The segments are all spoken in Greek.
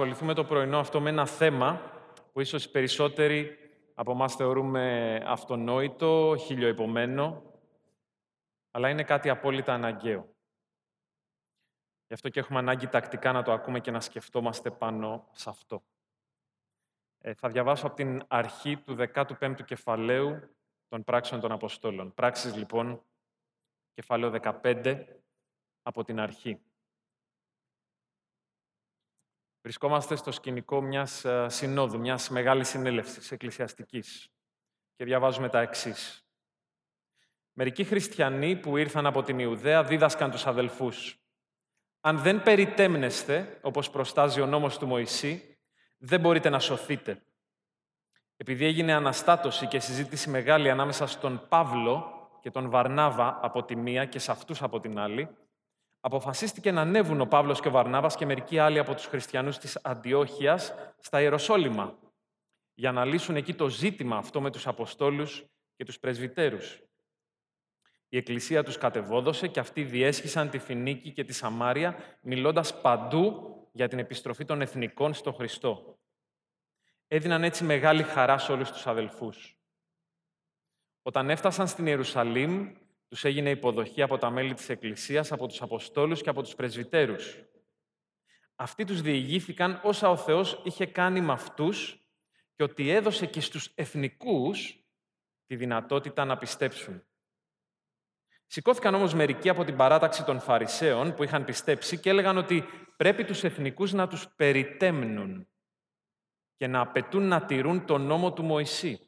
ασχοληθούμε το πρωινό αυτό με ένα θέμα που ίσως οι περισσότεροι από εμάς θεωρούμε αυτονόητο, χιλιοϊπωμένο, αλλά είναι κάτι απόλυτα αναγκαίο. Γι' αυτό και έχουμε ανάγκη τακτικά να το ακούμε και να σκεφτόμαστε πάνω σε αυτό. Ε, θα διαβάσω από την αρχή του 15ου κεφαλαίου των πράξεων των Αποστόλων. Πράξεις, λοιπόν, κεφάλαιο 15, από την αρχή. Βρισκόμαστε στο σκηνικό μιας ε, συνόδου, μιας μεγάλης συνέλευσης εκκλησιαστικής και διαβάζουμε τα εξής. Μερικοί χριστιανοί που ήρθαν από την Ιουδαία δίδασκαν τους αδελφούς. Αν δεν περιτέμνεστε, όπως προστάζει ο νόμος του Μωυσή, δεν μπορείτε να σωθείτε. Επειδή έγινε αναστάτωση και συζήτηση μεγάλη ανάμεσα στον Παύλο και τον Βαρνάβα από τη μία και σε αυτούς από την άλλη, αποφασίστηκε να ανέβουν ο Παύλος και ο Βαρνάβας και μερικοί άλλοι από τους χριστιανούς της Αντιόχειας στα Ιεροσόλυμα, για να λύσουν εκεί το ζήτημα αυτό με τους Αποστόλους και τους Πρεσβυτέρους. Η Εκκλησία τους κατεβόδωσε και αυτοί διέσχισαν τη Φινίκη και τη Σαμάρια, μιλώντας παντού για την επιστροφή των εθνικών στο Χριστό. Έδιναν έτσι μεγάλη χαρά σε όλους τους αδελφούς. Όταν έφτασαν στην Ιερουσαλήμ, τους έγινε υποδοχή από τα μέλη της Εκκλησίας, από τους Αποστόλους και από τους Πρεσβυτέρους. Αυτοί τους διηγήθηκαν όσα ο Θεός είχε κάνει με αυτούς και ότι έδωσε και στους εθνικούς τη δυνατότητα να πιστέψουν. Σηκώθηκαν όμως μερικοί από την παράταξη των Φαρισαίων που είχαν πιστέψει και έλεγαν ότι πρέπει τους εθνικούς να τους περιτέμνουν και να απαιτούν να τηρούν τον νόμο του Μωυσή.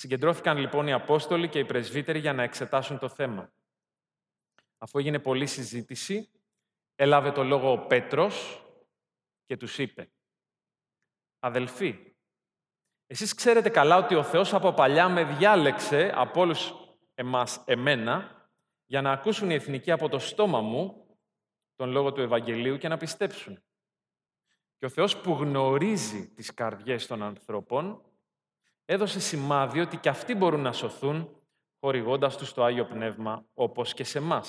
Συγκεντρώθηκαν λοιπόν οι Απόστολοι και οι Πρεσβύτεροι για να εξετάσουν το θέμα. Αφού έγινε πολλή συζήτηση, έλαβε το λόγο ο Πέτρος και τους είπε «Αδελφοί, εσείς ξέρετε καλά ότι ο Θεός από παλιά με διάλεξε από όλους εμάς, εμένα, για να ακούσουν οι εθνικοί από το στόμα μου τον λόγο του Ευαγγελίου και να πιστέψουν. Και ο Θεός που γνωρίζει τις καρδιές των ανθρώπων, έδωσε σημάδι ότι και αυτοί μπορούν να σωθούν, χορηγώντας τους το Άγιο Πνεύμα, όπως και σε εμά.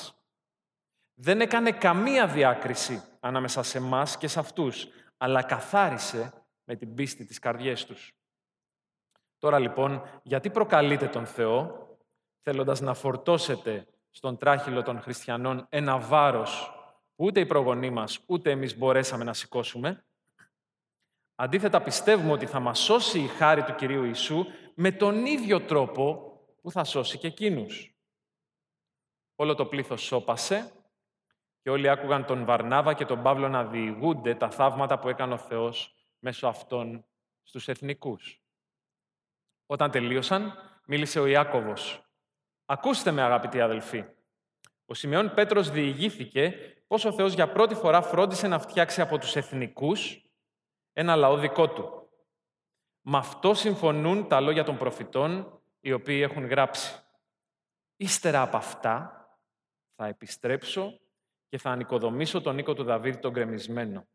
Δεν έκανε καμία διάκριση ανάμεσα σε εμά και σε αυτούς, αλλά καθάρισε με την πίστη της καρδιές τους. Τώρα λοιπόν, γιατί προκαλείτε τον Θεό, θέλοντας να φορτώσετε στον τράχυλο των χριστιανών ένα βάρος που ούτε οι προγονείς μας, ούτε εμείς μπορέσαμε να σηκώσουμε, Αντίθετα, πιστεύουμε ότι θα μας σώσει η χάρη του Κυρίου Ιησού με τον ίδιο τρόπο που θα σώσει και εκείνους. Όλο το πλήθος σώπασε και όλοι άκουγαν τον Βαρνάβα και τον Παύλο να διηγούνται τα θαύματα που έκανε ο Θεός μέσω αυτών στους εθνικούς. Όταν τελείωσαν, μίλησε ο Ιάκωβος. «Ακούστε με, αγαπητοί αδελφοί. Ο Σιμεών Πέτρος διηγήθηκε πώς ο Θεός για πρώτη φορά φρόντισε να φτιάξει από τους εθνικούς ένα λαό δικό του. Με αυτό συμφωνούν τα λόγια των προφητών, οι οποίοι έχουν γράψει. Ύστερα από αυτά θα επιστρέψω και θα ανοικοδομήσω τον οίκο του Δαβίδ τον κρεμισμένο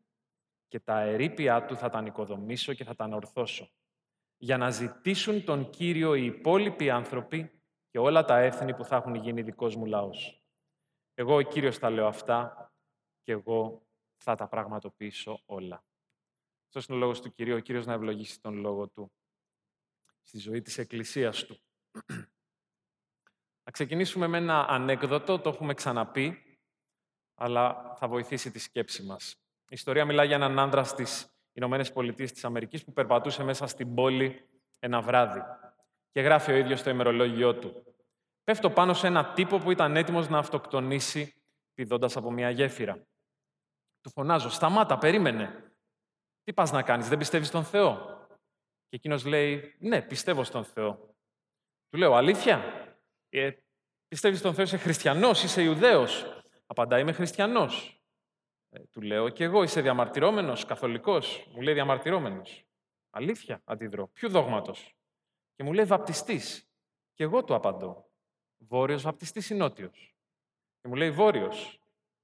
και τα ερήπια του θα τα ανοικοδομήσω και θα τα ανορθώσω για να ζητήσουν τον Κύριο οι υπόλοιποι άνθρωποι και όλα τα έθνη που θα έχουν γίνει δικός μου λαός. Εγώ ο Κύριος τα λέω αυτά και εγώ θα τα πραγματοποιήσω όλα. Αυτός είναι ο λόγος του Κυρίου, ο Κύριος να ευλογήσει τον λόγο Του στη ζωή της Εκκλησίας Του. Να ξεκινήσουμε με ένα ανέκδοτο, το έχουμε ξαναπεί, αλλά θα βοηθήσει τη σκέψη μας. Η ιστορία μιλάει για έναν άντρα στις Ηνωμένες Πολιτείες της Αμερικής που περπατούσε μέσα στην πόλη ένα βράδυ και γράφει ο ίδιος το ημερολόγιό του. Πέφτω πάνω σε ένα τύπο που ήταν έτοιμος να αυτοκτονήσει πηδώντας από μια γέφυρα. Του φωνάζω, σταμάτα, περίμενε. Τι πας να κάνεις, δεν πιστεύεις στον Θεό; Και εκείνος λέει, ναι, πιστεύω στον Θεό. Του λέω, αλήθεια, ε, πιστεύεις στον Θεό, είσαι χριστιανός, είσαι Ιουδαίος; Απαντάει, είμαι χριστιανός. Ε, του λέω, και εγώ είσαι διαμαρτυρόμενος, καθολικός; Μου λέει, διαμαρτυρόμενος. Αλήθεια, αντιδρώ. Ποιο δόγματος; Και μου λέει, βαπτιστής. Και εγώ του απαντώ. Βόρειος βαπτιστής ή νότιος; Και μου λέει, βόρειος.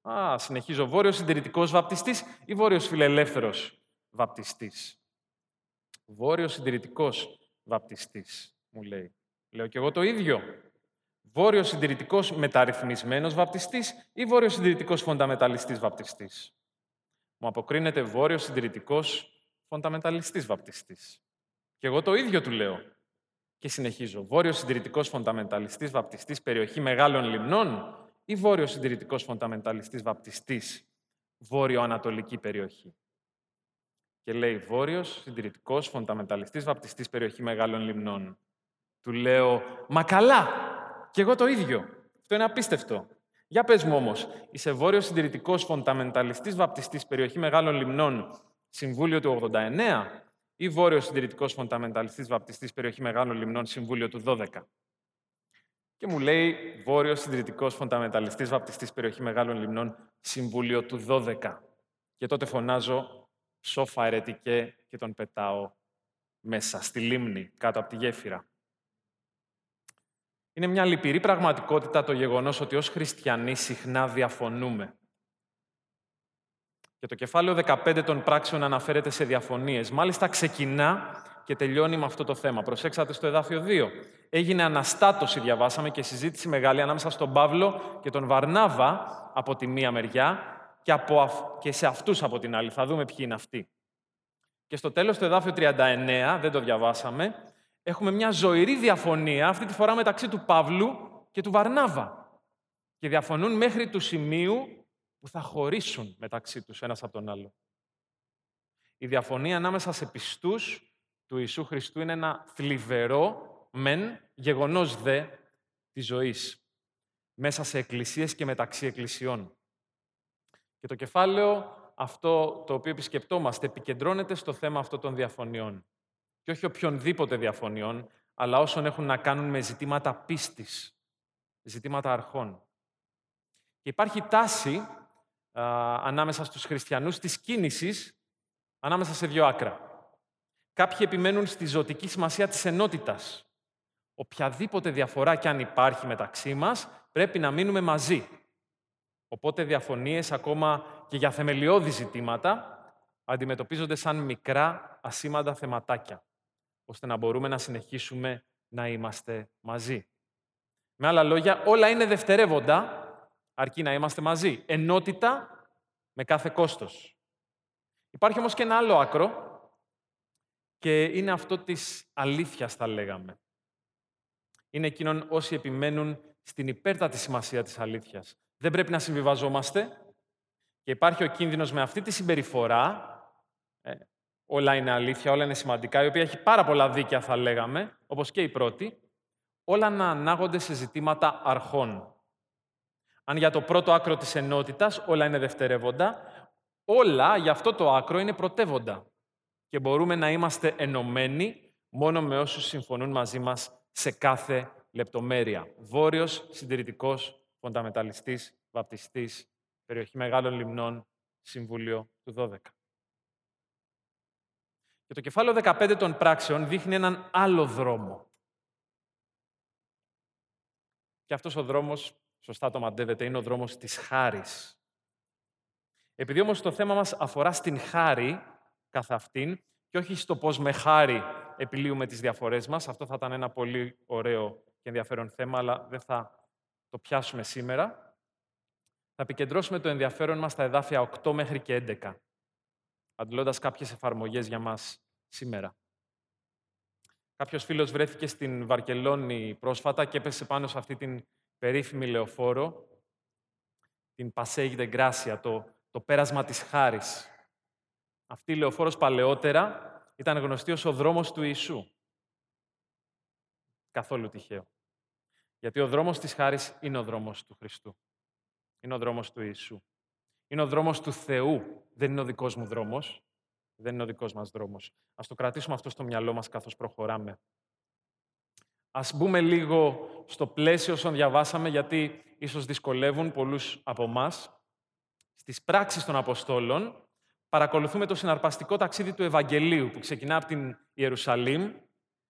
Α, συνεχίζω. Βόρειος συντηρητικός βαπτιστής ή βόρειος φιλελεύθερος; Βαπτιστής. Βόρειος συντηρητικός βαπτιστής, μου λέει. Λέω και εγώ το ίδιο. Βόρειος συντηρητικός μεταρρυθμισμένος βαπτιστής ή βόρειος συντηρητικός φονταμεταλιστής βαπτιστής; Μου αποκρίνεται βόρειος συντηρητικός φονταμεταλιστή βαπτιστής. Και εγώ το ίδιο του λέω. Και συνεχίζω. Βόρειος συντηρητικός φονταμεταλιστή βαπτιστής περιοχή μεγάλων λιμνών ή βόρειος συντηρητικός φονταμεταλιστή βαπτιστής βόρειο-ανατολική περιοχή; Και λέει βόρειος συντηρητικός φονταμεταλιστής βαπτιστής περιοχή μεγάλων λιμνών. Του λέω, μα καλά, και εγώ το ίδιο. Αυτό είναι απίστευτο. Για πες μου όμως, είσαι βόρειος συντηρητικός φονταμενταλιστής βαπτιστής περιοχή Μεγάλων Λιμνών, Συμβούλιο του 89, ή βόρειος συντηρητικός φονταμενταλιστής βαπτιστής περιοχή Μεγάλων Λιμνών, Συμβούλιο του 12. Και μου λέει βόρειος συντηρητικός φονταμενταλιστής βαπτιστής περιοχή Μεγάλων Λιμνών, Συμβούλιο του 12. Και τότε φωνάζω σόφα ερετικέ και τον πετάω μέσα στη λίμνη, κάτω από τη γέφυρα. Είναι μια λυπηρή πραγματικότητα το γεγονός ότι ως χριστιανοί συχνά διαφωνούμε. Και το κεφάλαιο 15 των πράξεων αναφέρεται σε διαφωνίες. Μάλιστα ξεκινά και τελειώνει με αυτό το θέμα. Προσέξατε στο εδάφιο 2. Έγινε αναστάτωση, διαβάσαμε, και συζήτηση μεγάλη ανάμεσα στον Παύλο και τον Βαρνάβα από τη μία μεριά και, από, και σε αυτούς από την άλλη. Θα δούμε ποιοι είναι αυτοί. Και στο τέλος του εδάφιο 39, δεν το διαβάσαμε, έχουμε μια ζωηρή διαφωνία, αυτή τη φορά μεταξύ του Παύλου και του Βαρνάβα. Και διαφωνούν μέχρι του σημείου που θα χωρίσουν μεταξύ τους ένας από τον άλλο. Η διαφωνία ανάμεσα σε πιστούς του Ιησού Χριστού είναι ένα θλιβερό, μεν, γεγονός δε της ζωής. Μέσα σε εκκλησίες και μεταξύ εκκλησιών. Και το κεφάλαιο αυτό το οποίο επισκεπτόμαστε επικεντρώνεται στο θέμα αυτό των διαφωνιών και όχι οποιονδήποτε διαφωνιών, αλλά όσων έχουν να κάνουν με ζητήματα πίστης, ζητήματα αρχών. Και υπάρχει τάση ανάμεσα στους χριστιανούς της κίνησης ανάμεσα σε δύο άκρα. Κάποιοι επιμένουν στη ζωτική σημασία της ενότητας. Οποιαδήποτε διαφορά κι αν υπάρχει μεταξύ μας, πρέπει να μείνουμε μαζί. Οπότε διαφωνίες ακόμα και για θεμελιώδη ζητήματα αντιμετωπίζονται σαν μικρά ασήμαντα θεματάκια ώστε να μπορούμε να συνεχίσουμε να είμαστε μαζί. Με άλλα λόγια, όλα είναι δευτερεύοντα, αρκεί να είμαστε μαζί. Ενότητα με κάθε κόστος. Υπάρχει όμως και ένα άλλο άκρο, και είναι αυτό της αλήθειας, θα λέγαμε. Είναι εκείνον όσοι επιμένουν στην υπέρτατη σημασία της αλήθειας. Δεν πρέπει να συμβιβαζόμαστε και υπάρχει ο κίνδυνος με αυτή τη συμπεριφορά ε, όλα είναι αλήθεια, όλα είναι σημαντικά, η οποία έχει πάρα πολλά δίκαια, θα λέγαμε, όπως και η πρώτη, όλα να ανάγονται σε ζητήματα αρχών. Αν για το πρώτο άκρο της ενότητας όλα είναι δευτερεύοντα, όλα για αυτό το άκρο είναι πρωτεύοντα. Και μπορούμε να είμαστε ενωμένοι μόνο με όσους συμφωνούν μαζί μας σε κάθε λεπτομέρεια. Βόρειος, συντηρητικός, φονταμεταλιστής, βαπτιστής, περιοχή μεγάλων λιμνών, Συμβούλιο του 12. Και το κεφάλαιο 15 των πράξεων δείχνει έναν άλλο δρόμο. Και αυτός ο δρόμος, σωστά το μαντεύετε, είναι ο δρόμος της χάρης. Επειδή όμως το θέμα μας αφορά στην χάρη καθ' αυτήν και όχι στο πώς με χάρη επιλύουμε τις διαφορές μας, αυτό θα ήταν ένα πολύ ωραίο και ενδιαφέρον θέμα, αλλά δεν θα το πιάσουμε σήμερα. Θα επικεντρώσουμε το ενδιαφέρον μας στα εδάφια 8 μέχρι και 11 αντλώντας κάποιες εφαρμογές για μας σήμερα. Κάποιος φίλος βρέθηκε στην Βαρκελόνη πρόσφατα και έπεσε πάνω σε αυτή την περίφημη λεωφόρο, την Passeig de Gracia, το, το πέρασμα της χάρης. Αυτή η λεωφόρος παλαιότερα ήταν γνωστή ως ο δρόμος του Ιησού. Καθόλου τυχαίο. Γιατί ο δρόμος της χάρης είναι ο δρόμος του Χριστού. Είναι ο δρόμος του Ιησού. Είναι ο δρόμος του Θεού. Δεν είναι ο δικός μου δρόμος. Δεν είναι ο δικός μας δρόμος. Ας το κρατήσουμε αυτό στο μυαλό μας καθώς προχωράμε. Ας μπούμε λίγο στο πλαίσιο όσων διαβάσαμε, γιατί ίσως δυσκολεύουν πολλούς από εμάς. Στις πράξεις των Αποστόλων παρακολουθούμε το συναρπαστικό ταξίδι του Ευαγγελίου που ξεκινά από την Ιερουσαλήμ,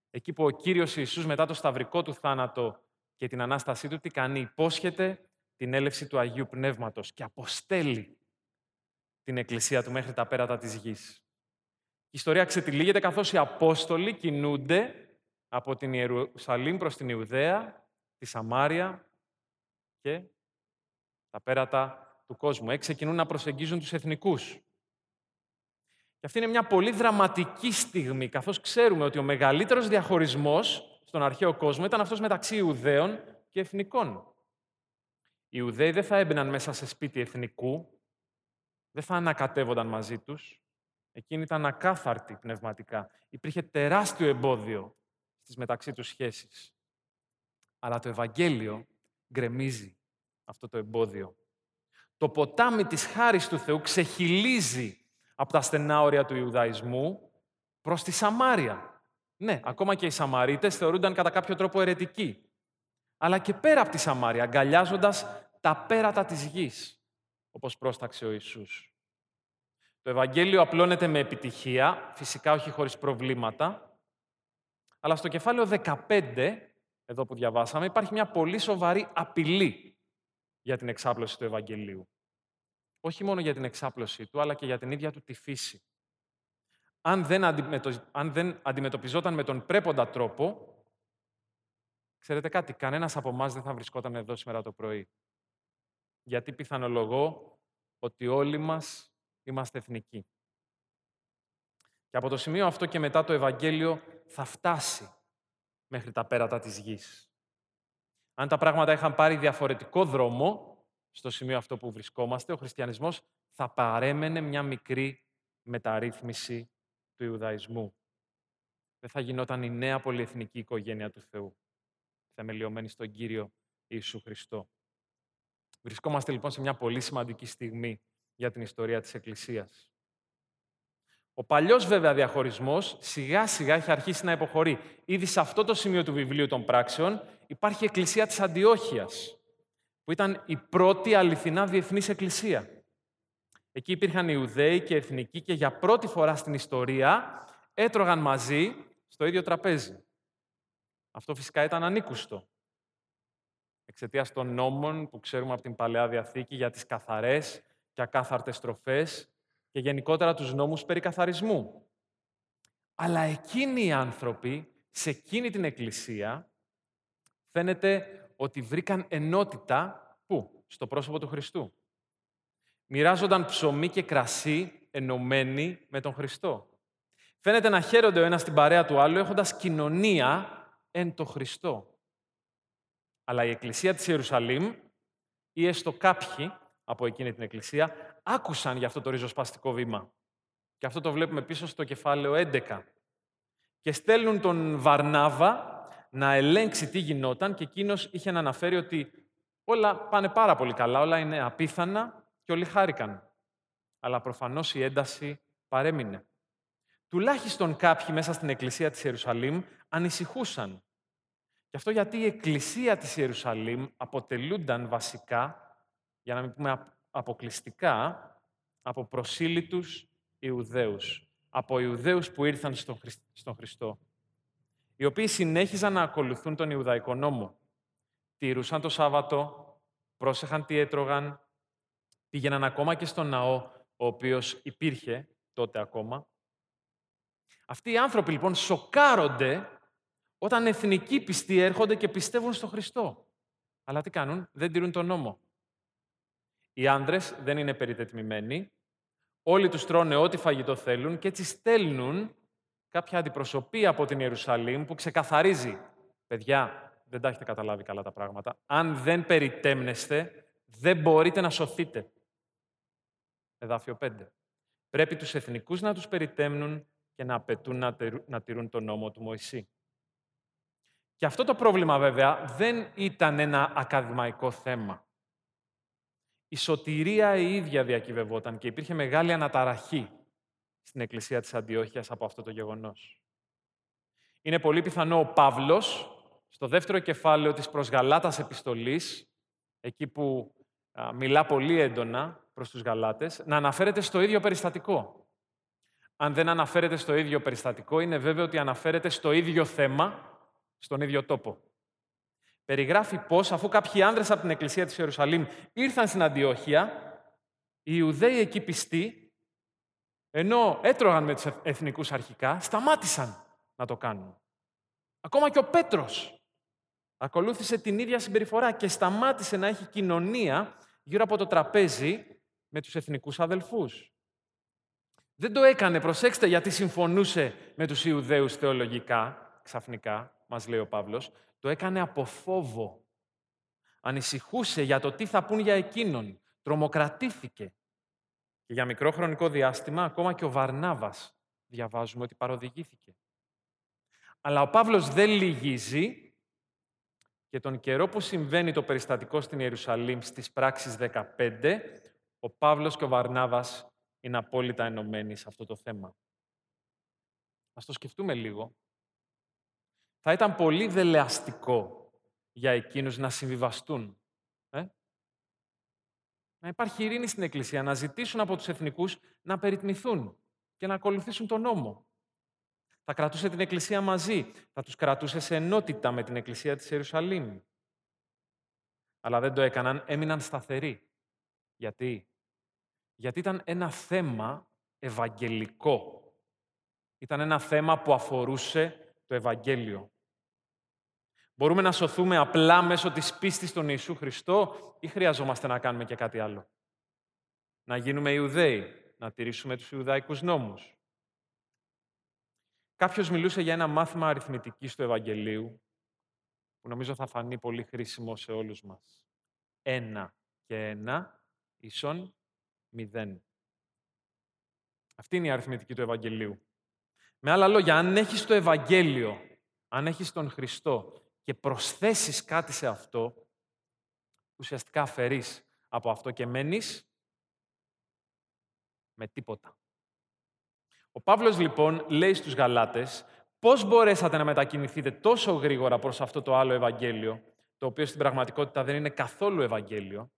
εκεί που ο Κύριος Ιησούς μετά το σταυρικό του θάνατο και την Ανάστασή του τι κάνει, υπόσχεται την έλευση του Αγίου Πνεύματος και αποστέλει την Εκκλησία του μέχρι τα πέρατα της γης. Η ιστορία ξετυλίγεται καθώς οι Απόστολοι κινούνται από την Ιερουσαλήμ προς την Ιουδαία, τη Σαμάρια και τα πέρατα του κόσμου. Έξι ξεκινούν να προσεγγίζουν τους εθνικούς. Και αυτή είναι μια πολύ δραματική στιγμή, καθώς ξέρουμε ότι ο μεγαλύτερος διαχωρισμός στον αρχαίο κόσμο ήταν αυτός μεταξύ Ιουδαίων και εθνικών. Οι Ιουδαίοι δεν θα έμπαιναν μέσα σε σπίτι εθνικού, δεν θα ανακατεύονταν μαζί τους. Εκείνοι ήταν ακάθαρτοι πνευματικά. Υπήρχε τεράστιο εμπόδιο στις μεταξύ τους σχέσεις. Αλλά το Ευαγγέλιο γκρεμίζει αυτό το εμπόδιο. Το ποτάμι της χάρης του Θεού ξεχυλίζει από τα στενά όρια του Ιουδαϊσμού προς τη Σαμάρια. Ναι, ακόμα και οι Σαμαρίτες θεωρούνταν κατά κάποιο τρόπο ερετικοί. Αλλά και πέρα από τη Σαμάρια, αγκαλιάζοντας τα πέρατα της γης, όπως πρόσταξε ο Ιησούς. Το Ευαγγέλιο απλώνεται με επιτυχία, φυσικά όχι χωρίς προβλήματα, αλλά στο κεφάλαιο 15, εδώ που διαβάσαμε, υπάρχει μια πολύ σοβαρή απειλή για την εξάπλωση του Ευαγγελίου. Όχι μόνο για την εξάπλωσή του, αλλά και για την ίδια του τη φύση. Αν δεν, αν δεν αντιμετωπιζόταν με τον πρέποντα τρόπο, ξέρετε κάτι, κανένας από εμάς δεν θα βρισκόταν εδώ σήμερα το πρωί. Γιατί πιθανολογώ ότι όλοι μας είμαστε εθνικοί. Και από το σημείο αυτό και μετά το Ευαγγέλιο θα φτάσει μέχρι τα πέρατα της γης. Αν τα πράγματα είχαν πάρει διαφορετικό δρόμο, στο σημείο αυτό που βρισκόμαστε, ο χριστιανισμός θα παρέμενε μια μικρή μεταρρύθμιση του Ιουδαϊσμού. Δεν θα γινόταν η νέα πολυεθνική οικογένεια του Θεού, θεμελιωμένη στον Κύριο Ιησού Χριστό. Βρισκόμαστε λοιπόν σε μια πολύ σημαντική στιγμή για την ιστορία της Εκκλησίας. Ο παλιός βέβαια διαχωρισμός σιγά σιγά έχει αρχίσει να υποχωρεί. Ήδη σε αυτό το σημείο του βιβλίου των πράξεων υπάρχει η Εκκλησία της Αντιόχειας, που ήταν η πρώτη αληθινά διεθνής εκκλησία. Εκεί υπήρχαν Ιουδαίοι και εθνικοί και για πρώτη φορά στην ιστορία έτρωγαν μαζί στο ίδιο τραπέζι. Αυτό φυσικά ήταν ανήκουστο. Εξαιτίας των νόμων που ξέρουμε από την Παλαιά Διαθήκη για τις καθαρές και ακάθαρτες τροφές και γενικότερα τους νόμους περί καθαρισμού. Αλλά εκείνοι οι άνθρωποι, σε εκείνη την εκκλησία, φαίνεται ότι βρήκαν ενότητα, πού, στο πρόσωπο του Χριστού. Μοιράζονταν ψωμί και κρασί ενωμένοι με τον Χριστό. Φαίνεται να χαίρονται ο ένας την παρέα του άλλου, έχοντας κοινωνία εν το Χριστό. Αλλά η Εκκλησία της Ιερουσαλήμ, ή έστω κάποιοι από εκείνη την Εκκλησία, άκουσαν για αυτό το ριζοσπαστικό βήμα. Και αυτό το βλέπουμε πίσω στο κεφάλαιο 11. Και στέλνουν τον Βαρνάβα να ελέγξει τι γινόταν και εκείνος είχε να αναφέρει ότι όλα πάνε πάρα πολύ καλά, όλα είναι απίθανα και όλοι χάρηκαν. Αλλά προφανώς η ένταση παρέμεινε. Τουλάχιστον κάποιοι μέσα στην εκκλησία της Ιερουσαλήμ ανησυχούσαν. Και αυτό γιατί η εκκλησία της Ιερουσαλήμ αποτελούνταν βασικά, για να μην πούμε αποκλειστικά, από προσήλυτους Ιουδαίους. Από Ιουδαίους που ήρθαν στον Χριστό οι οποίοι συνέχιζαν να ακολουθούν τον Ιουδαϊκό νόμο. Τήρουσαν το Σάββατο, πρόσεχαν τι έτρωγαν, πήγαιναν ακόμα και στον ναό, ο οποίος υπήρχε τότε ακόμα. Αυτοί οι άνθρωποι λοιπόν σοκάρονται όταν εθνικοί πιστοί έρχονται και πιστεύουν στον Χριστό. Αλλά τι κάνουν, δεν τηρούν τον νόμο. Οι άνδρες δεν είναι περιτετμημένοι, όλοι τους τρώνε ό,τι φαγητό θέλουν και έτσι στέλνουν κάποια αντιπροσωπή από την Ιερουσαλήμ που ξεκαθαρίζει «Παιδιά, δεν τα έχετε καταλάβει καλά τα πράγματα. Αν δεν περιτέμνεστε, δεν μπορείτε να σωθείτε». Εδάφιο 5. Πρέπει τους εθνικούς να τους περιτέμνουν και να απαιτούν να τηρούν τον νόμο του Μωυσή. Και αυτό το πρόβλημα βέβαια δεν ήταν ένα ακαδημαϊκό θέμα. Η σωτηρία η ίδια διακυβευόταν και υπήρχε μεγάλη αναταραχή στην εκκλησία της Αντιόχειας από αυτό το γεγονός. Είναι πολύ πιθανό ο Παύλος, στο δεύτερο κεφάλαιο της προς Γαλάτας επιστολής, εκεί που μιλά πολύ έντονα προς τους Γαλάτες, να αναφέρεται στο ίδιο περιστατικό. Αν δεν αναφέρεται στο ίδιο περιστατικό, είναι βέβαιο ότι αναφέρεται στο ίδιο θέμα, στον ίδιο τόπο. Περιγράφει πώς, αφού κάποιοι άνδρες από την εκκλησία της Ιερουσαλήμ ήρθαν στην Αντιόχεια, οι Ιουδαίοι εκεί πιστοί ενώ έτρωγαν με τους εθνικούς αρχικά, σταμάτησαν να το κάνουν. Ακόμα και ο Πέτρος ακολούθησε την ίδια συμπεριφορά και σταμάτησε να έχει κοινωνία γύρω από το τραπέζι με τους εθνικούς αδελφούς. Δεν το έκανε, προσέξτε, γιατί συμφωνούσε με τους Ιουδαίους θεολογικά, ξαφνικά, μας λέει ο Παύλος. Το έκανε από φόβο. Ανησυχούσε για το τι θα πούν για εκείνον. Τρομοκρατήθηκε. Και για μικρό χρονικό διάστημα, ακόμα και ο Βαρνάβας, διαβάζουμε ότι παροδηγήθηκε. Αλλά ο Παύλος δεν λυγίζει και τον καιρό που συμβαίνει το περιστατικό στην Ιερουσαλήμ στις πράξεις 15, ο Παύλος και ο Βαρνάβας είναι απόλυτα ενωμένοι σε αυτό το θέμα. Ας το σκεφτούμε λίγο. Θα ήταν πολύ δελεαστικό για εκείνους να συμβιβαστούν. Ε; Να υπάρχει ειρήνη στην Εκκλησία, να ζητήσουν από τους εθνικούς να περιτμηθούν και να ακολουθήσουν τον νόμο. Θα κρατούσε την Εκκλησία μαζί, θα τους κρατούσε σε ενότητα με την Εκκλησία της Ιερουσαλήμ. Αλλά δεν το έκαναν, έμειναν σταθεροί. Γιατί; Γιατί ήταν ένα θέμα ευαγγελικό. Ήταν ένα θέμα που αφορούσε το Ευαγγέλιο. Μπορούμε να σωθούμε απλά μέσω της πίστης στον Ιησού Χριστό ή χρειαζόμαστε να κάνουμε και κάτι άλλο; Να γίνουμε Ιουδαίοι, να τηρήσουμε τους Ιουδαϊκούς νόμους. Κάποιος μιλούσε για ένα μάθημα αριθμητικής του Ευαγγελίου, που νομίζω θα φανεί πολύ χρήσιμο σε όλους μας. Ένα και ένα ίσον μηδέν. Αυτή είναι η αριθμητική του Ευαγγελίου. Με άλλα λόγια, αν έχεις το Ευαγγέλιο, αν έχεις τον Χριστό και προσθέσεις κάτι σε αυτό, ουσιαστικά αφαιρείς από αυτό και μένεις με τίποτα. Ο Παύλος λοιπόν λέει στους Γαλάτες πώς μπορέσατε να μετακινηθείτε τόσο γρήγορα προς αυτό το άλλο Ευαγγέλιο, το οποίο στην πραγματικότητα δεν είναι καθόλου Ευαγγέλιο,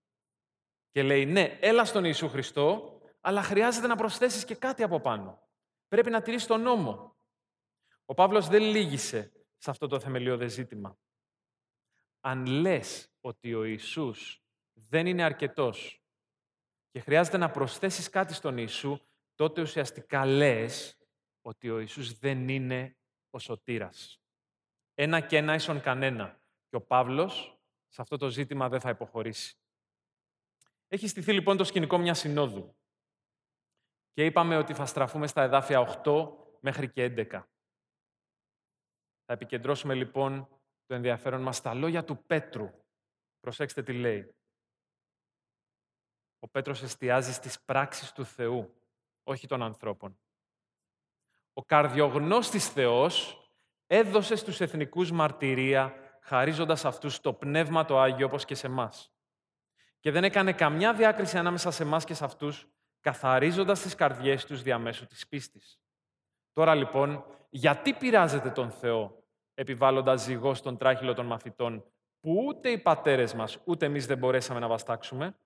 και λέει ναι, έλα στον Ιησού Χριστό, αλλά χρειάζεται να προσθέσεις και κάτι από πάνω. Πρέπει να τηρείς τον νόμο. Ο Παύλος δεν λύγησε σε αυτό το θεμελιώδες ζήτημα. Αν λες ότι ο Ιησούς δεν είναι αρκετός και χρειάζεται να προσθέσεις κάτι στον Ιησού, τότε ουσιαστικά λες ότι ο Ιησούς δεν είναι ο σωτήρας. Ένα και ένα ίσον κανένα. Και ο Παύλος σε αυτό το ζήτημα δεν θα υποχωρήσει. Έχει στηθεί λοιπόν το σκηνικό μιας συνόδου. Και είπαμε ότι θα στραφούμε στα εδάφια 8 μέχρι και 11. Θα επικεντρώσουμε λοιπόν το ενδιαφέρον μας στα λόγια του Πέτρου. Προσέξτε τι λέει. Ο Πέτρος εστιάζει στις πράξεις του Θεού όχι των ανθρώπων. Ο καρδιογνώστης Θεός έδωσε στους εθνικούς μαρτυρία, χαρίζοντας αυτούς το Πνεύμα το Άγιο, όπως και σε εμάς. Και δεν έκανε καμιά διάκριση ανάμεσα σε εμάς και σε αυτούς, καθαρίζοντας τις καρδιές τους διαμέσου της πίστης. Τώρα λοιπόν, γιατί πειράζεται τον Θεό, επιβάλλοντας ζυγός στον τράχυλο των μαθητών, που ούτε οι πατέρες μας, ούτε εμείς δεν μπορέσαμε να βαστάξουμε,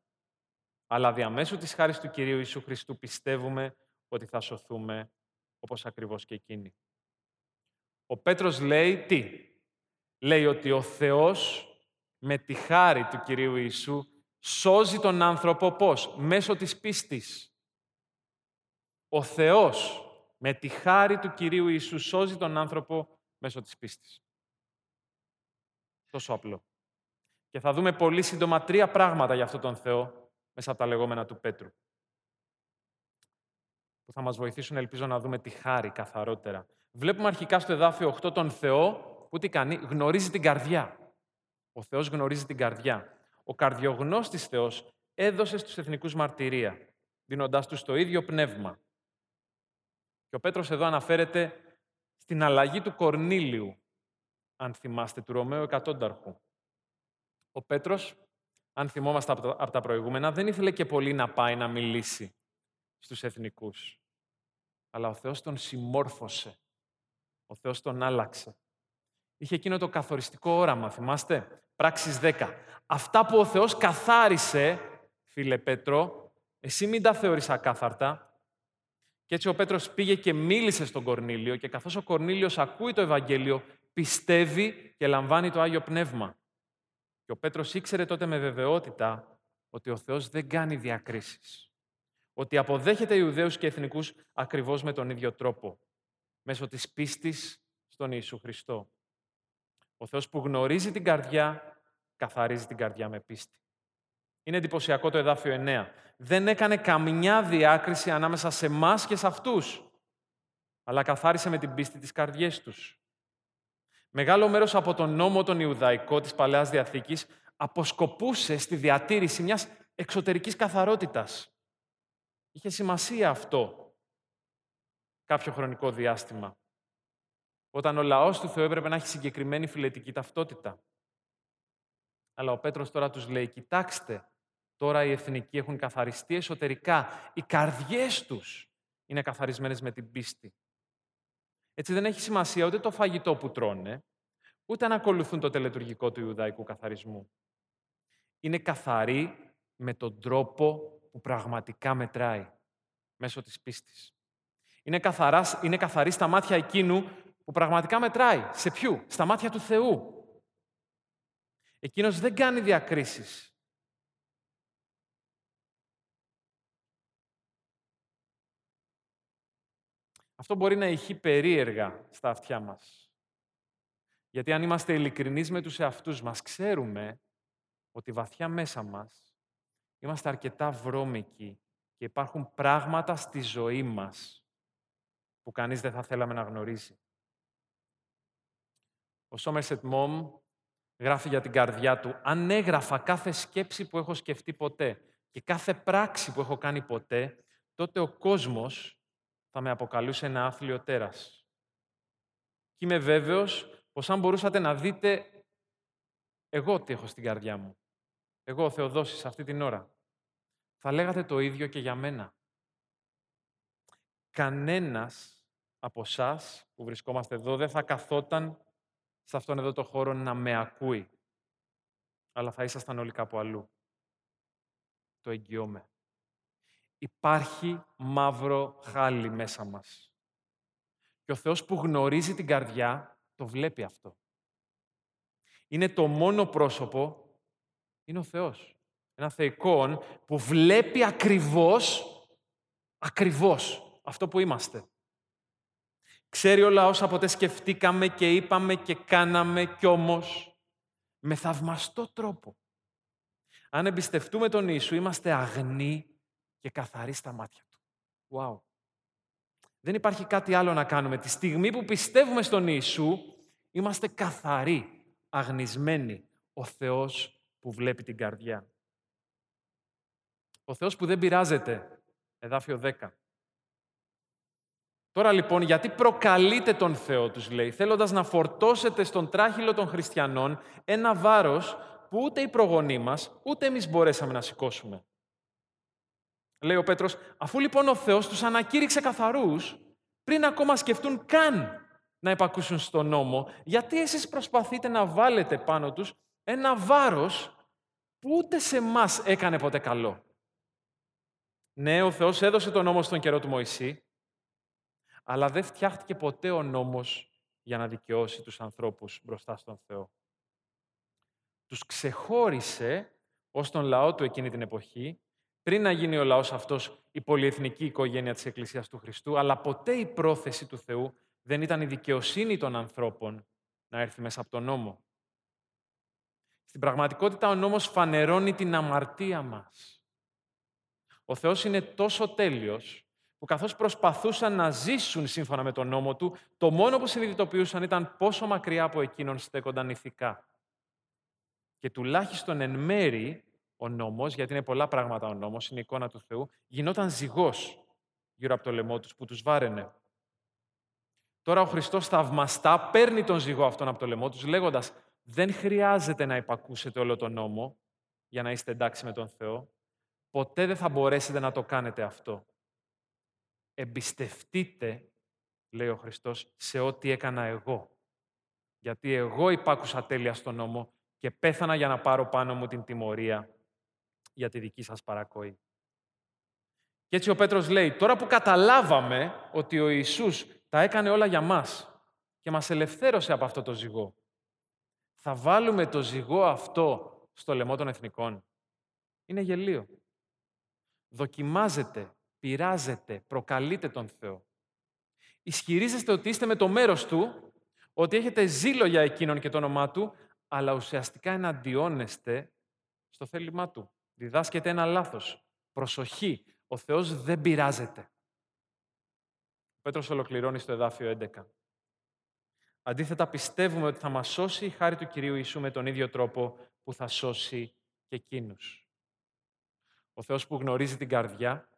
αλλά διαμέσου της χάρης του Κυρίου Ιησού Χριστού πιστεύουμε ότι θα σωθούμε όπως ακριβώς και εκείνοι. Ο Πέτρος λέει τι; Λέει ότι ο Θεός με τη χάρη του Κυρίου Ιησού σώζει τον άνθρωπο πώς; Μέσω της πίστης. Ο Θεός με τη χάρη του Κυρίου Ιησού σώζει τον άνθρωπο μέσω της πίστης. Τόσο απλό. Και θα δούμε πολύ σύντομα τρία πράγματα για αυτόν τον Θεό μέσα από τα λεγόμενα του Πέτρου. Που θα μας βοηθήσουν, ελπίζω, να δούμε τη χάρη καθαρότερα. Βλέπουμε αρχικά στο εδάφιο 8 τον Θεό που τι κάνει, γνωρίζει την καρδιά. Ο Θεός γνωρίζει την καρδιά. Ο καρδιογνώστης Θεός έδωσε στους εθνικούς μαρτυρία, δίνοντάς τους το ίδιο πνεύμα. Και ο Πέτρος εδώ αναφέρεται στην αλλαγή του Κορνήλιου, αν θυμάστε, του Ρωμαίου Εκατόνταρχου. Ο Πέτρος αν θυμόμαστε από τα προηγούμενα, δεν ήθελε και πολύ να πάει να μιλήσει στους εθνικούς. Αλλά ο Θεός τον συμμόρφωσε. Ο Θεός τον άλλαξε. Είχε εκείνο το καθοριστικό όραμα, θυμάστε, πράξεις 10. Αυτά που ο Θεός καθάρισε, φίλε Πέτρο, εσύ μην τα θεωρείς ακάθαρτα. Και έτσι ο Πέτρος πήγε και μίλησε στον Κορνήλιο και καθώς ο Κορνήλιος ακούει το Ευαγγέλιο, πιστεύει και λαμβάνει το Άγιο Πνεύμα. Και ο Πέτρος ήξερε τότε με βεβαιότητα ότι ο Θεός δεν κάνει διακρίσεις. Ότι αποδέχεται Ιουδαίους και Εθνικούς ακριβώς με τον ίδιο τρόπο. Μέσω της πίστης στον Ιησού Χριστό. Ο Θεός που γνωρίζει την καρδιά, καθαρίζει την καρδιά με πίστη. Είναι εντυπωσιακό το εδάφιο 9. Δεν έκανε καμιά διάκριση ανάμεσα σε εμάς και σε αυτούς, αλλά καθάρισε με την πίστη τις καρδιές τους. Μεγάλο μέρος από τον νόμο τον Ιουδαϊκό της Παλαιάς Διαθήκης αποσκοπούσε στη διατήρηση μιας εξωτερικής καθαρότητας. Είχε σημασία αυτό κάποιο χρονικό διάστημα. Όταν ο λαός του Θεού έπρεπε να έχει συγκεκριμένη φιλετική ταυτότητα. Αλλά ο Πέτρος τώρα τους λέει, κοιτάξτε, τώρα οι εθνικοί έχουν καθαριστεί εσωτερικά. Οι καρδιές τους είναι καθαρισμένες με την πίστη. Έτσι δεν έχει σημασία ούτε το φαγητό που τρώνε, ούτε αν ακολουθούν το τελετουργικό του Ιουδαϊκού καθαρισμού. Είναι καθαροί με τον τρόπο που πραγματικά μετράει, μέσω της πίστης. Είναι, καθαράς, είναι καθαρή στα μάτια εκείνου που πραγματικά μετράει. Σε ποιου; Στα μάτια του Θεού. Εκείνος δεν κάνει διακρίσεις. Αυτό μπορεί να ηχεί περίεργα στα αυτιά μας. Γιατί αν είμαστε ειλικρινείς με τους εαυτούς μας, ξέρουμε ότι βαθιά μέσα μας είμαστε αρκετά βρώμικοι και υπάρχουν πράγματα στη ζωή μας που κανείς δεν θα θέλαμε να γνωρίζει. Ο Σόμερσετ Μόμ γράφει για την καρδιά του «Αν έγραφα κάθε σκέψη που έχω σκεφτεί ποτέ και κάθε πράξη που έχω κάνει ποτέ, τότε ο κόσμος θα με αποκαλούσε ένα άθλιο τέρας. Και είμαι βέβαιος πως αν μπορούσατε να δείτε εγώ τι έχω στην καρδιά μου, εγώ ο Θεοδόσης αυτή την ώρα, θα λέγατε το ίδιο και για μένα. Κανένας από εσάς που βρισκόμαστε εδώ δεν θα καθόταν σε αυτόν εδώ το χώρο να με ακούει. Αλλά θα ήσασταν όλοι κάπου αλλού. Το εγγυώμαι. Υπάρχει μαύρο χάλι μέσα μας. Και ο Θεός που γνωρίζει την καρδιά, το βλέπει αυτό. Είναι το μόνο πρόσωπο, είναι ο Θεός. Ένα θεϊκόν που βλέπει ακριβώς, ακριβώς αυτό που είμαστε. Ξέρει όλα όσα ποτέ σκεφτήκαμε και είπαμε και κάναμε κι όμως με θαυμαστό τρόπο. Αν εμπιστευτούμε τον Ιησού, είμαστε αγνοί και καθαροί στα μάτια Του. Wow. Δεν υπάρχει κάτι άλλο να κάνουμε. Τη στιγμή που πιστεύουμε στον Ιησού, είμαστε καθαροί, αγνισμένοι. Ο Θεός που βλέπει την καρδιά. Ο Θεός που δεν πειράζεται. Εδάφιο 10. Τώρα λοιπόν, γιατί προκαλείτε τον Θεό, τους λέει, θέλοντας να φορτώσετε στον τράχυλο των χριστιανών ένα βάρος που ούτε οι προγονείς μας, ούτε εμείς μπορέσαμε να σηκώσουμε. Λέει ο Πέτρος, αφού λοιπόν ο Θεός τους ανακήρυξε καθαρούς, πριν ακόμα σκεφτούν καν να επακούσουν στον νόμο, γιατί εσείς προσπαθείτε να βάλετε πάνω τους ένα βάρος που ούτε σε μας έκανε ποτέ καλό; Ναι, ο Θεός έδωσε τον νόμο στον καιρό του Μωυσή, αλλά δεν φτιάχτηκε ποτέ ο νόμος για να δικαιώσει τους ανθρώπους μπροστά στον Θεό. Τους ξεχώρισε ως τον λαό του εκείνη την εποχή, πριν να γίνει ο λαός αυτός η πολυεθνική οικογένεια της Εκκλησίας του Χριστού, αλλά ποτέ η πρόθεση του Θεού δεν ήταν η δικαιοσύνη των ανθρώπων να έρθει μέσα από τον νόμο. Στην πραγματικότητα ο νόμος φανερώνει την αμαρτία μας. Ο Θεός είναι τόσο τέλειος που καθώς προσπαθούσαν να ζήσουν σύμφωνα με τον νόμο του, το μόνο που συνειδητοποιούσαν ήταν πόσο μακριά από εκείνον στέκονταν ηθικά. Και τουλάχιστον εν μέρη ο νόμος, γιατί είναι πολλά πράγματα ο νόμος, είναι η εικόνα του Θεού, γινόταν ζυγός γύρω από το λαιμό τους που τους βάραινε. Τώρα ο Χριστός θαυμαστά παίρνει τον ζυγό αυτόν από το λαιμό τους, λέγοντας «Δεν χρειάζεται να υπακούσετε όλο τον νόμο για να είστε εντάξει με τον Θεό. Ποτέ δεν θα μπορέσετε να το κάνετε αυτό εμπιστευτείτε, λέει ο Χριστός, σε ό,τι έκανα εγώ. Γιατί εγώ υπάκουσα τέλεια στον νόμο και πέθανα για να πάρω πάνω μου την τιμωρία για τη δική σας παρακοή. Και έτσι ο Πέτρος λέει, τώρα που καταλάβαμε ότι ο Ιησούς τα έκανε όλα για μας και μας ελευθέρωσε από αυτό το ζυγό, θα βάλουμε το ζυγό αυτό στο λαιμό των εθνικών. Είναι γελίο. Δοκιμάζεται πειράζετε, προκαλείτε τον Θεό. Ισχυρίζεστε ότι είστε με το μέρος Του, ότι έχετε ζήλο για Εκείνον και το όνομά Του, αλλά ουσιαστικά εναντιώνεστε στο θέλημά Του. διδάσκεται ένα λάθος. Προσοχή, ο Θεός δεν πειράζεται. Ο Πέτρος ολοκληρώνει στο εδάφιο 11. Αντίθετα, πιστεύουμε ότι θα μας σώσει η χάρη του Κυρίου Ιησού με τον ίδιο τρόπο που θα σώσει και εκείνους. Ο Θεός που γνωρίζει την καρδιά,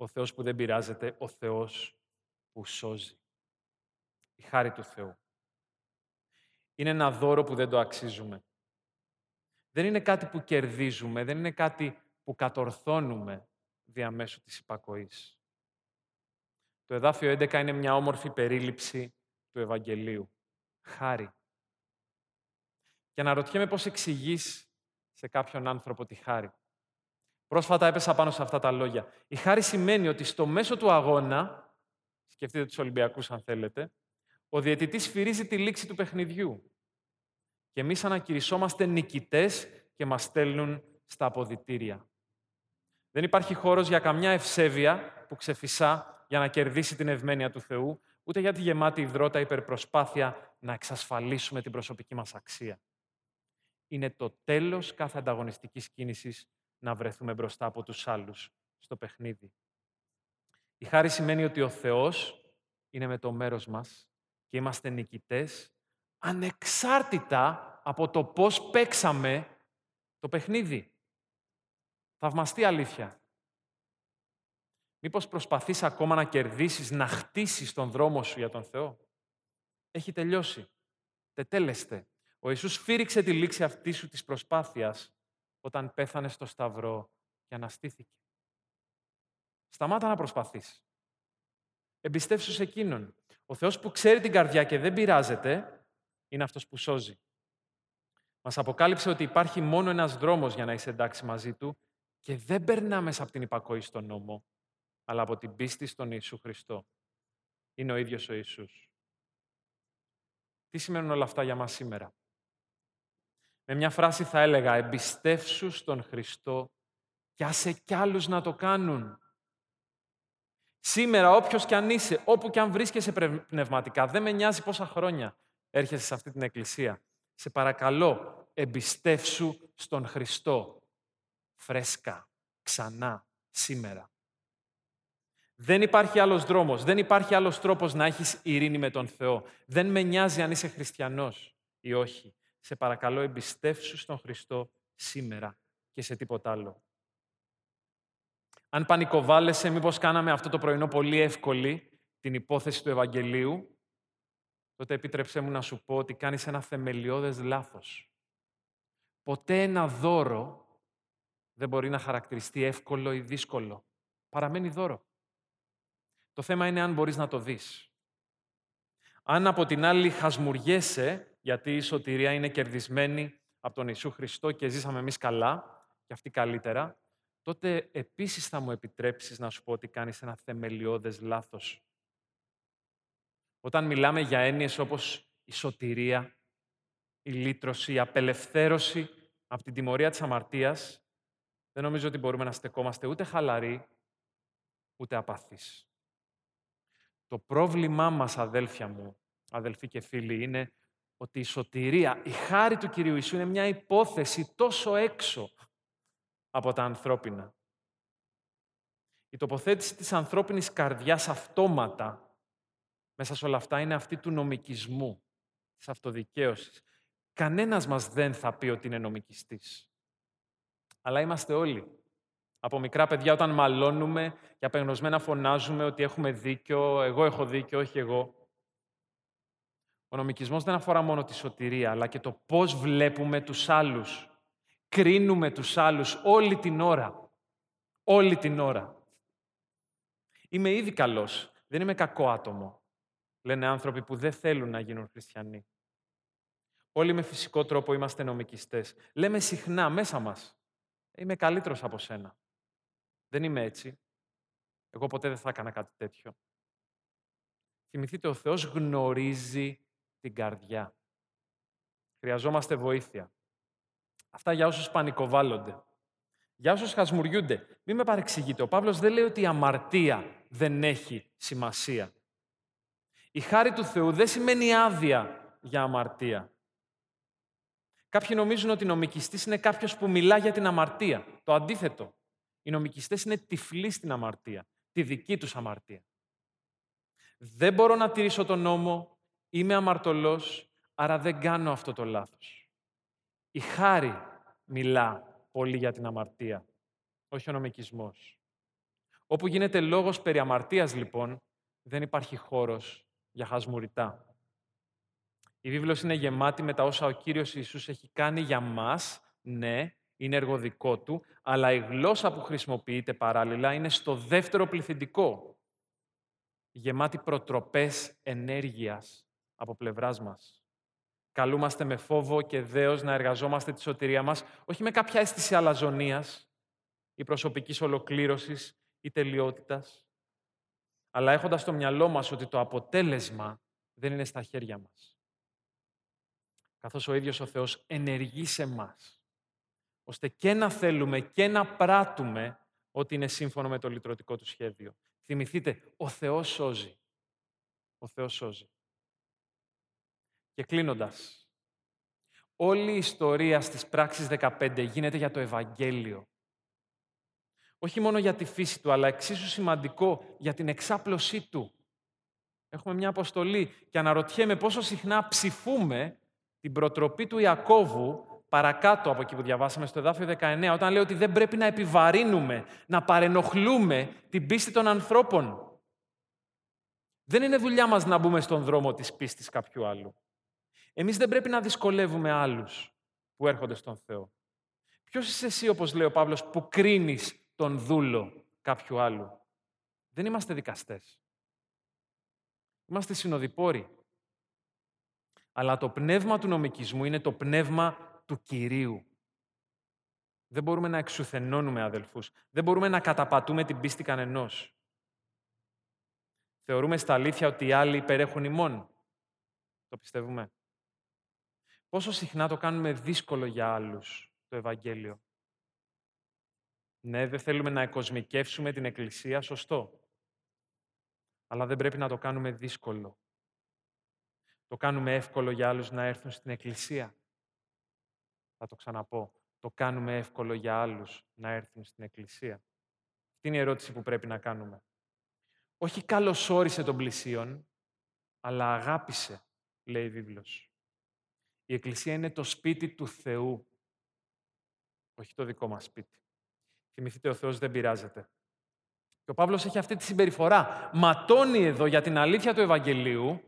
ο Θεός που δεν πειράζεται, ο Θεός που σώζει. Η χάρη του Θεού. Είναι ένα δώρο που δεν το αξίζουμε. Δεν είναι κάτι που κερδίζουμε, δεν είναι κάτι που κατορθώνουμε διαμέσου της υπακοής. Το εδάφιο 11 είναι μια όμορφη περίληψη του Ευαγγελίου. Χάρη. Και αναρωτιέμαι πώς εξηγείς σε κάποιον άνθρωπο τη χάρη. Πρόσφατα έπεσα πάνω σε αυτά τα λόγια. Η χάρη σημαίνει ότι στο μέσο του αγώνα, σκεφτείτε τους Ολυμπιακούς αν θέλετε, ο διαιτητής φυρίζει τη λήξη του παιχνιδιού. Και εμείς ανακηρυσσόμαστε νικητές και μας στέλνουν στα αποδητήρια. Δεν υπάρχει χώρος για καμιά ευσέβεια που ξεφυσά για να κερδίσει την ευμένεια του Θεού, ούτε για τη γεμάτη υδρότα υπερπροσπάθεια να εξασφαλίσουμε την προσωπική μας αξία. Είναι το τέλος κάθε ανταγωνιστικής κίνησης να βρεθούμε μπροστά από τους άλλους στο παιχνίδι. Η χάρη σημαίνει ότι ο Θεός είναι με το μέρος μας και είμαστε νικητές ανεξάρτητα από το πώς παίξαμε το παιχνίδι. Θαυμαστή αλήθεια. Μήπως προσπαθείς ακόμα να κερδίσεις, να χτίσεις τον δρόμο σου για τον Θεό; Έχει τελειώσει. Τετέλεστε. Ο Ιησούς φύριξε τη λήξη αυτής σου της προσπάθειας όταν πέθανε στο Σταυρό και αναστήθηκε. Σταμάτα να προσπαθείς. Εμπιστεύσου σε Εκείνον. Ο Θεός που ξέρει την καρδιά και δεν πειράζεται, είναι αυτός που σώζει. Μας αποκάλυψε ότι υπάρχει μόνο ένας δρόμος για να είσαι εντάξει μαζί Του και δεν περνά μέσα από την υπακοή στον νόμο, αλλά από την πίστη στον Ιησού Χριστό. Είναι ο ίδιος ο Ιησούς. Τι σημαίνουν όλα αυτά για μας σήμερα; Με μια φράση θα έλεγα «Εμπιστεύσου στον Χριστό και άσε κι άλλους να το κάνουν». Σήμερα, όποιος κι αν είσαι, όπου κι αν βρίσκεσαι πνευματικά, δεν με νοιάζει πόσα χρόνια έρχεσαι σε αυτή την εκκλησία. Σε παρακαλώ, εμπιστεύσου στον Χριστό. Φρέσκα, ξανά, σήμερα. Δεν υπάρχει άλλος δρόμος, δεν υπάρχει άλλος τρόπος να έχεις ειρήνη με τον Θεό. Δεν με νοιάζει αν είσαι χριστιανός ή όχι. Σε παρακαλώ εμπιστεύσου στον Χριστό σήμερα και σε τίποτα άλλο. Αν πανικοβάλλεσαι, μήπως κάναμε αυτό το πρωινό πολύ εύκολη, την υπόθεση του Ευαγγελίου, τότε επίτρεψέ μου να σου πω ότι κάνεις ένα θεμελιώδες λάθος. Ποτέ ένα δώρο δεν μπορεί να χαρακτηριστεί εύκολο ή δύσκολο. Παραμένει δώρο. Το θέμα είναι αν μπορείς να το δεις. Αν από την άλλη χασμουριέσαι, γιατί η σωτηρία είναι κερδισμένη από τον Ιησού Χριστό και ζήσαμε εμείς καλά, και αυτοί καλύτερα, τότε επίσης θα μου επιτρέψεις να σου πω ότι κάνεις ένα θεμελιώδες λάθος. Όταν μιλάμε για έννοιες όπως η σωτηρία, η λύτρωση, η απελευθέρωση από την τιμωρία της αμαρτίας, δεν νομίζω ότι μπορούμε να στεκόμαστε ούτε χαλαροί, ούτε απαθείς. Το πρόβλημά μας, αδέλφια μου, αδελφοί και φίλοι, είναι ότι η σωτηρία, η χάρη του Κυρίου Ιησού είναι μια υπόθεση τόσο έξω από τα ανθρώπινα. Η τοποθέτηση της ανθρώπινης καρδιάς αυτόματα μέσα σε όλα αυτά είναι αυτή του νομικισμού, της αυτοδικαίωσης. Κανένας μας δεν θα πει ότι είναι νομικιστής. Αλλά είμαστε όλοι. Από μικρά παιδιά όταν μαλώνουμε και απεγνωσμένα φωνάζουμε ότι έχουμε δίκιο, εγώ έχω δίκιο, όχι εγώ. Ο νομικισμός δεν αφορά μόνο τη σωτηρία, αλλά και το πώς βλέπουμε τους άλλους. Κρίνουμε τους άλλους όλη την ώρα. Όλη την ώρα. Είμαι ήδη καλός. Δεν είμαι κακό άτομο. Λένε άνθρωποι που δεν θέλουν να γίνουν χριστιανοί. Όλοι με φυσικό τρόπο είμαστε νομικιστές. Λέμε συχνά μέσα μας. Είμαι καλύτερος από σένα. Δεν είμαι έτσι. Εγώ ποτέ δεν θα έκανα κάτι τέτοιο. Θυμηθείτε, ο Θεός γνωρίζει την καρδιά. Χρειαζόμαστε βοήθεια. Αυτά για όσους πανικοβάλλονται. Για όσους χασμουριούνται. Μην με παρεξηγείτε. Ο Παύλος δεν λέει ότι η αμαρτία δεν έχει σημασία. Η χάρη του Θεού δεν σημαίνει άδεια για αμαρτία. Κάποιοι νομίζουν ότι νομικιστής είναι κάποιος που μιλά για την αμαρτία. Το αντίθετο. Οι νομικιστές είναι τυφλοί στην αμαρτία, τη δική τους αμαρτία. Δεν μπορώ να τηρήσω τον νόμο, είμαι αμαρτωλός, άρα δεν κάνω αυτό το λάθος. Η χάρη μιλά πολύ για την αμαρτία, όχι ο νομικισμός. Όπου γίνεται λόγος περί αμαρτίας, λοιπόν, δεν υπάρχει χώρος για χασμουριτά. Η βίβλος είναι γεμάτη με τα όσα ο Κύριος Ιησούς έχει κάνει για μας, ναι, είναι εργοδικό του, αλλά η γλώσσα που χρησιμοποιείται παράλληλα είναι στο δεύτερο πληθυντικό. Γεμάτη προτροπές ενέργειας από πλευράς μας. Καλούμαστε με φόβο και δέος να εργαζόμαστε τη σωτηρία μας, όχι με κάποια αίσθηση αλαζονίας ή προσωπικής ολοκλήρωσης ή τελειότητας, αλλά έχοντας στο μυαλό μας ότι το αποτέλεσμα δεν είναι στα χέρια μας. Καθώς ο ίδιος ο Θεός ενεργεί σε μας, ώστε και να θέλουμε και να πράττουμε ό,τι είναι σύμφωνο με το λυτρωτικό του σχέδιο. Θυμηθείτε, ο Θεός σώζει. Ο Θεός σώζει. Και κλείνοντας, όλη η ιστορία στις πράξεις 15 γίνεται για το Ευαγγέλιο. Όχι μόνο για τη φύση του, αλλά εξίσου σημαντικό για την εξάπλωσή του. Έχουμε μια αποστολή και αναρωτιέμαι πόσο συχνά ψηφούμε την προτροπή του Ιακώβου παρακάτω από εκεί που διαβάσαμε στο εδάφιο 19, όταν λέει ότι δεν πρέπει να επιβαρύνουμε, να παρενοχλούμε την πίστη των ανθρώπων. Δεν είναι δουλειά μας να μπούμε στον δρόμο της πίστης κάποιου άλλου. Εμείς δεν πρέπει να δυσκολεύουμε άλλους που έρχονται στον Θεό. Ποιος είσαι εσύ, όπως λέει ο Παύλος, που κρίνεις τον δούλο κάποιου άλλου; Δεν είμαστε δικαστές. Είμαστε συνοδοιπόροι. Αλλά το πνεύμα του νομικισμού είναι το πνεύμα του Κυρίου. Δεν μπορούμε να εξουθενώνουμε αδελφούς. Δεν μπορούμε να καταπατούμε την πίστη κανενός. Θεωρούμε στα αλήθεια ότι οι άλλοι υπερέχουν ημών. Το πιστεύουμε. Πόσο συχνά το κάνουμε δύσκολο για άλλους το Ευαγγέλιο; Ναι, δεν θέλουμε να εκοσμικεύσουμε την Εκκλησία, σωστό. Αλλά δεν πρέπει να το κάνουμε δύσκολο. Το κάνουμε εύκολο για άλλους να έρθουν στην Εκκλησία. Θα το ξαναπώ. Το κάνουμε εύκολο για άλλους να έρθουν στην Εκκλησία. Αυτή είναι η ερώτηση που πρέπει να κάνουμε. Όχι καλωσόρισε τον πλησίον, αλλά αγάπησε, λέει η βίβλος. Η Εκκλησία είναι το σπίτι του Θεού, όχι το δικό μας σπίτι. Θυμηθείτε, ο Θεός δεν πειράζεται. Και ο Παύλος έχει αυτή τη συμπεριφορά. Ματώνει εδώ για την αλήθεια του Ευαγγελίου,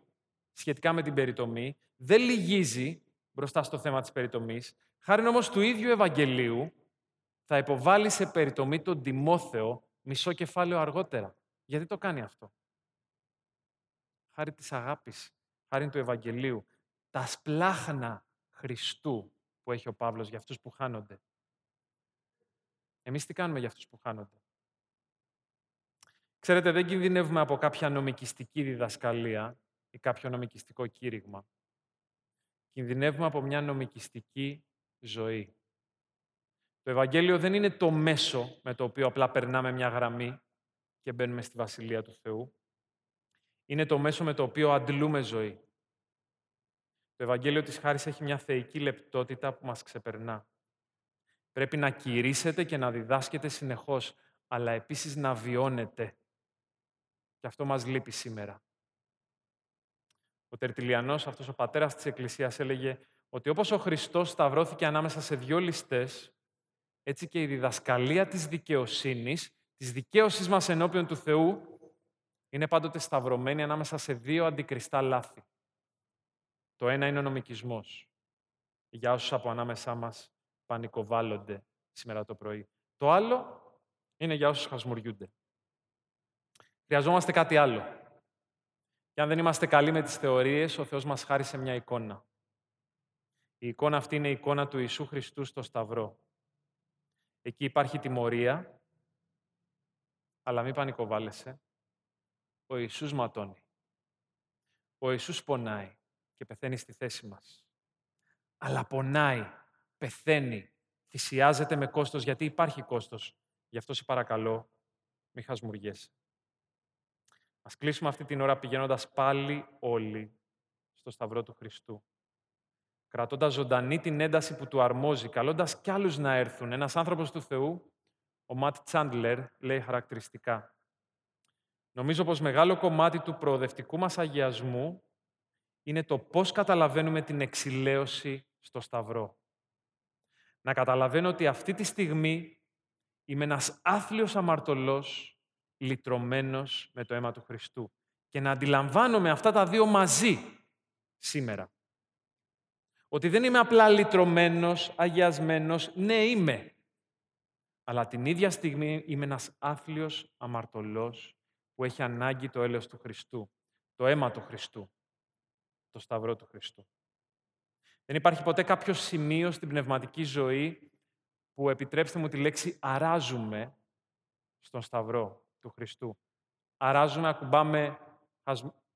σχετικά με την περιτομή, δεν λυγίζει μπροστά στο θέμα της περιτομής. Χάρη όμως του ίδιου Ευαγγελίου, θα υποβάλει σε περιτομή τον Τιμόθεο μισό κεφάλαιο αργότερα. Γιατί το κάνει αυτό; Χάρη της αγάπης, χάρη του Ευαγγελίου, τα σπλάχνα Χριστού που έχει ο Παύλος για αυτούς που χάνονται. Εμείς τι κάνουμε για αυτούς που χάνονται; Ξέρετε, δεν κινδυνεύουμε από κάποια νομικιστική διδασκαλία ή κάποιο νομικιστικό κήρυγμα. Κινδυνεύουμε από μια νομικιστική ζωή. Το Ευαγγέλιο δεν είναι το μέσο με το οποίο απλά περνάμε μια γραμμή και μπαίνουμε στη Βασιλεία του Θεού. Είναι το μέσο με το οποίο αντλούμε ζωή. Το Ευαγγέλιο της Χάρης έχει μια θεϊκή λεπτότητα που μας ξεπερνά. Πρέπει να κηρύσετε και να διδάσκετε συνεχώς, αλλά επίσης να βιώνετε. Και αυτό μας λείπει σήμερα. Ο Τερτιλιανός, αυτός ο πατέρας της Εκκλησίας, έλεγε ότι όπως ο Χριστός σταυρώθηκε ανάμεσα σε δυο ληστές, έτσι και η διδασκαλία της δικαιοσύνης, της δικαίωσης μας ενώπιον του Θεού, είναι πάντοτε σταυρωμένη ανάμεσα σε δύο αντικριστά λάθη. Το ένα είναι ο νομικισμός, για όσους από ανάμεσά μας πανικοβάλλονται σήμερα το πρωί. Το άλλο είναι για όσους χασμουριούνται. Χρειαζόμαστε κάτι άλλο. Και αν δεν είμαστε καλοί με τις θεωρίες, ο Θεός μας χάρισε μια εικόνα. Η εικόνα αυτή είναι η εικόνα του Ιησού Χριστού στο Σταυρό. Εκεί υπάρχει τιμωρία, αλλά μην πανικοβάλλεσαι. Ο Ιησούς ματώνει. Ο Ιησούς πονάει και πεθαίνει στη θέση μας. Αλλά πονάει, πεθαίνει, θυσιάζεται με κόστος, γιατί υπάρχει κόστος. Γι' αυτό σε παρακαλώ, μη χασμουριέσαι. Ας κλείσουμε αυτή την ώρα πηγαίνοντας πάλι όλοι στο Σταυρό του Χριστού. κρατώντας ζωντανή την ένταση που του αρμόζει, καλώντας κι άλλους να έρθουν. Ένας άνθρωπος του Θεού, ο Ματ Τσάντλερ, λέει χαρακτηριστικά. Νομίζω πως μεγάλο κομμάτι του προοδευτικού μας αγιασμού είναι το πώς καταλαβαίνουμε την εξηλαίωση στο Σταυρό. Να καταλαβαίνω ότι αυτή τη στιγμή είμαι ένας άθλιος αμαρτωλός, λυτρωμένος με το αίμα του Χριστού. Και να αντιλαμβάνομαι αυτά τα δύο μαζί σήμερα. Ότι δεν είμαι απλά λυτρωμένος, αγιασμένος, ναι είμαι. Αλλά την ίδια στιγμή είμαι ένας άθλιος αμαρτωλός που έχει ανάγκη το έλεος του Χριστού, το αίμα του Χριστού, το σταυρό του Χριστού. Δεν υπάρχει ποτέ κάποιο σημείο στην πνευματική ζωή που επιτρέψτε μου τη λέξη αράζουμε στον σταυρό του Χριστού. Αράζουμε, ακουμπάμε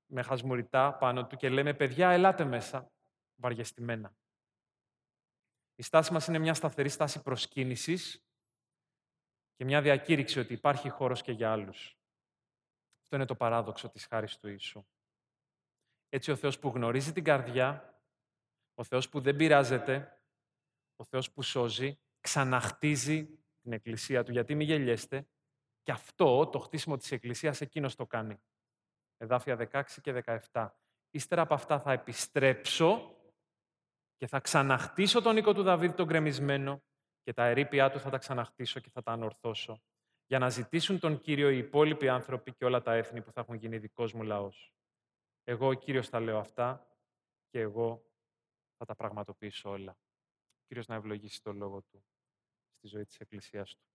με χασμουριτά πάνω του και λέμε «Παιδιά, ελάτε μέσα, βαριεστημένα». Η στάση μας είναι μια σταθερή στάση προσκύνησης και μια διακήρυξη ότι υπάρχει χώρος και για άλλους. Αυτό είναι το παράδοξο της χάρης του Ιησού. Έτσι ο Θεός που γνωρίζει την καρδιά, ο Θεός που δεν πειράζεται, ο Θεός που σώζει, ξαναχτίζει την Εκκλησία Του. Γιατί μη γελιέστε, και αυτό το χτίσιμο της Εκκλησίας εκείνος το κάνει. Εδάφια 16 και 17. Ύστερα από αυτά θα επιστρέψω και θα ξαναχτίσω τον οίκο του Δαβίδ τον κρεμισμένο και τα ερήπια του θα τα ξαναχτίσω και θα τα ανορθώσω για να ζητήσουν τον Κύριο οι υπόλοιποι άνθρωποι και όλα τα έθνη που θα έχουν γίνει δικός μου λαός. Εγώ ο Κύριος τα λέω αυτά και εγώ θα τα πραγματοποιήσω όλα. Ο Κύριος να ευλογήσει το λόγο Του στη ζωή της Εκκλησίας Του.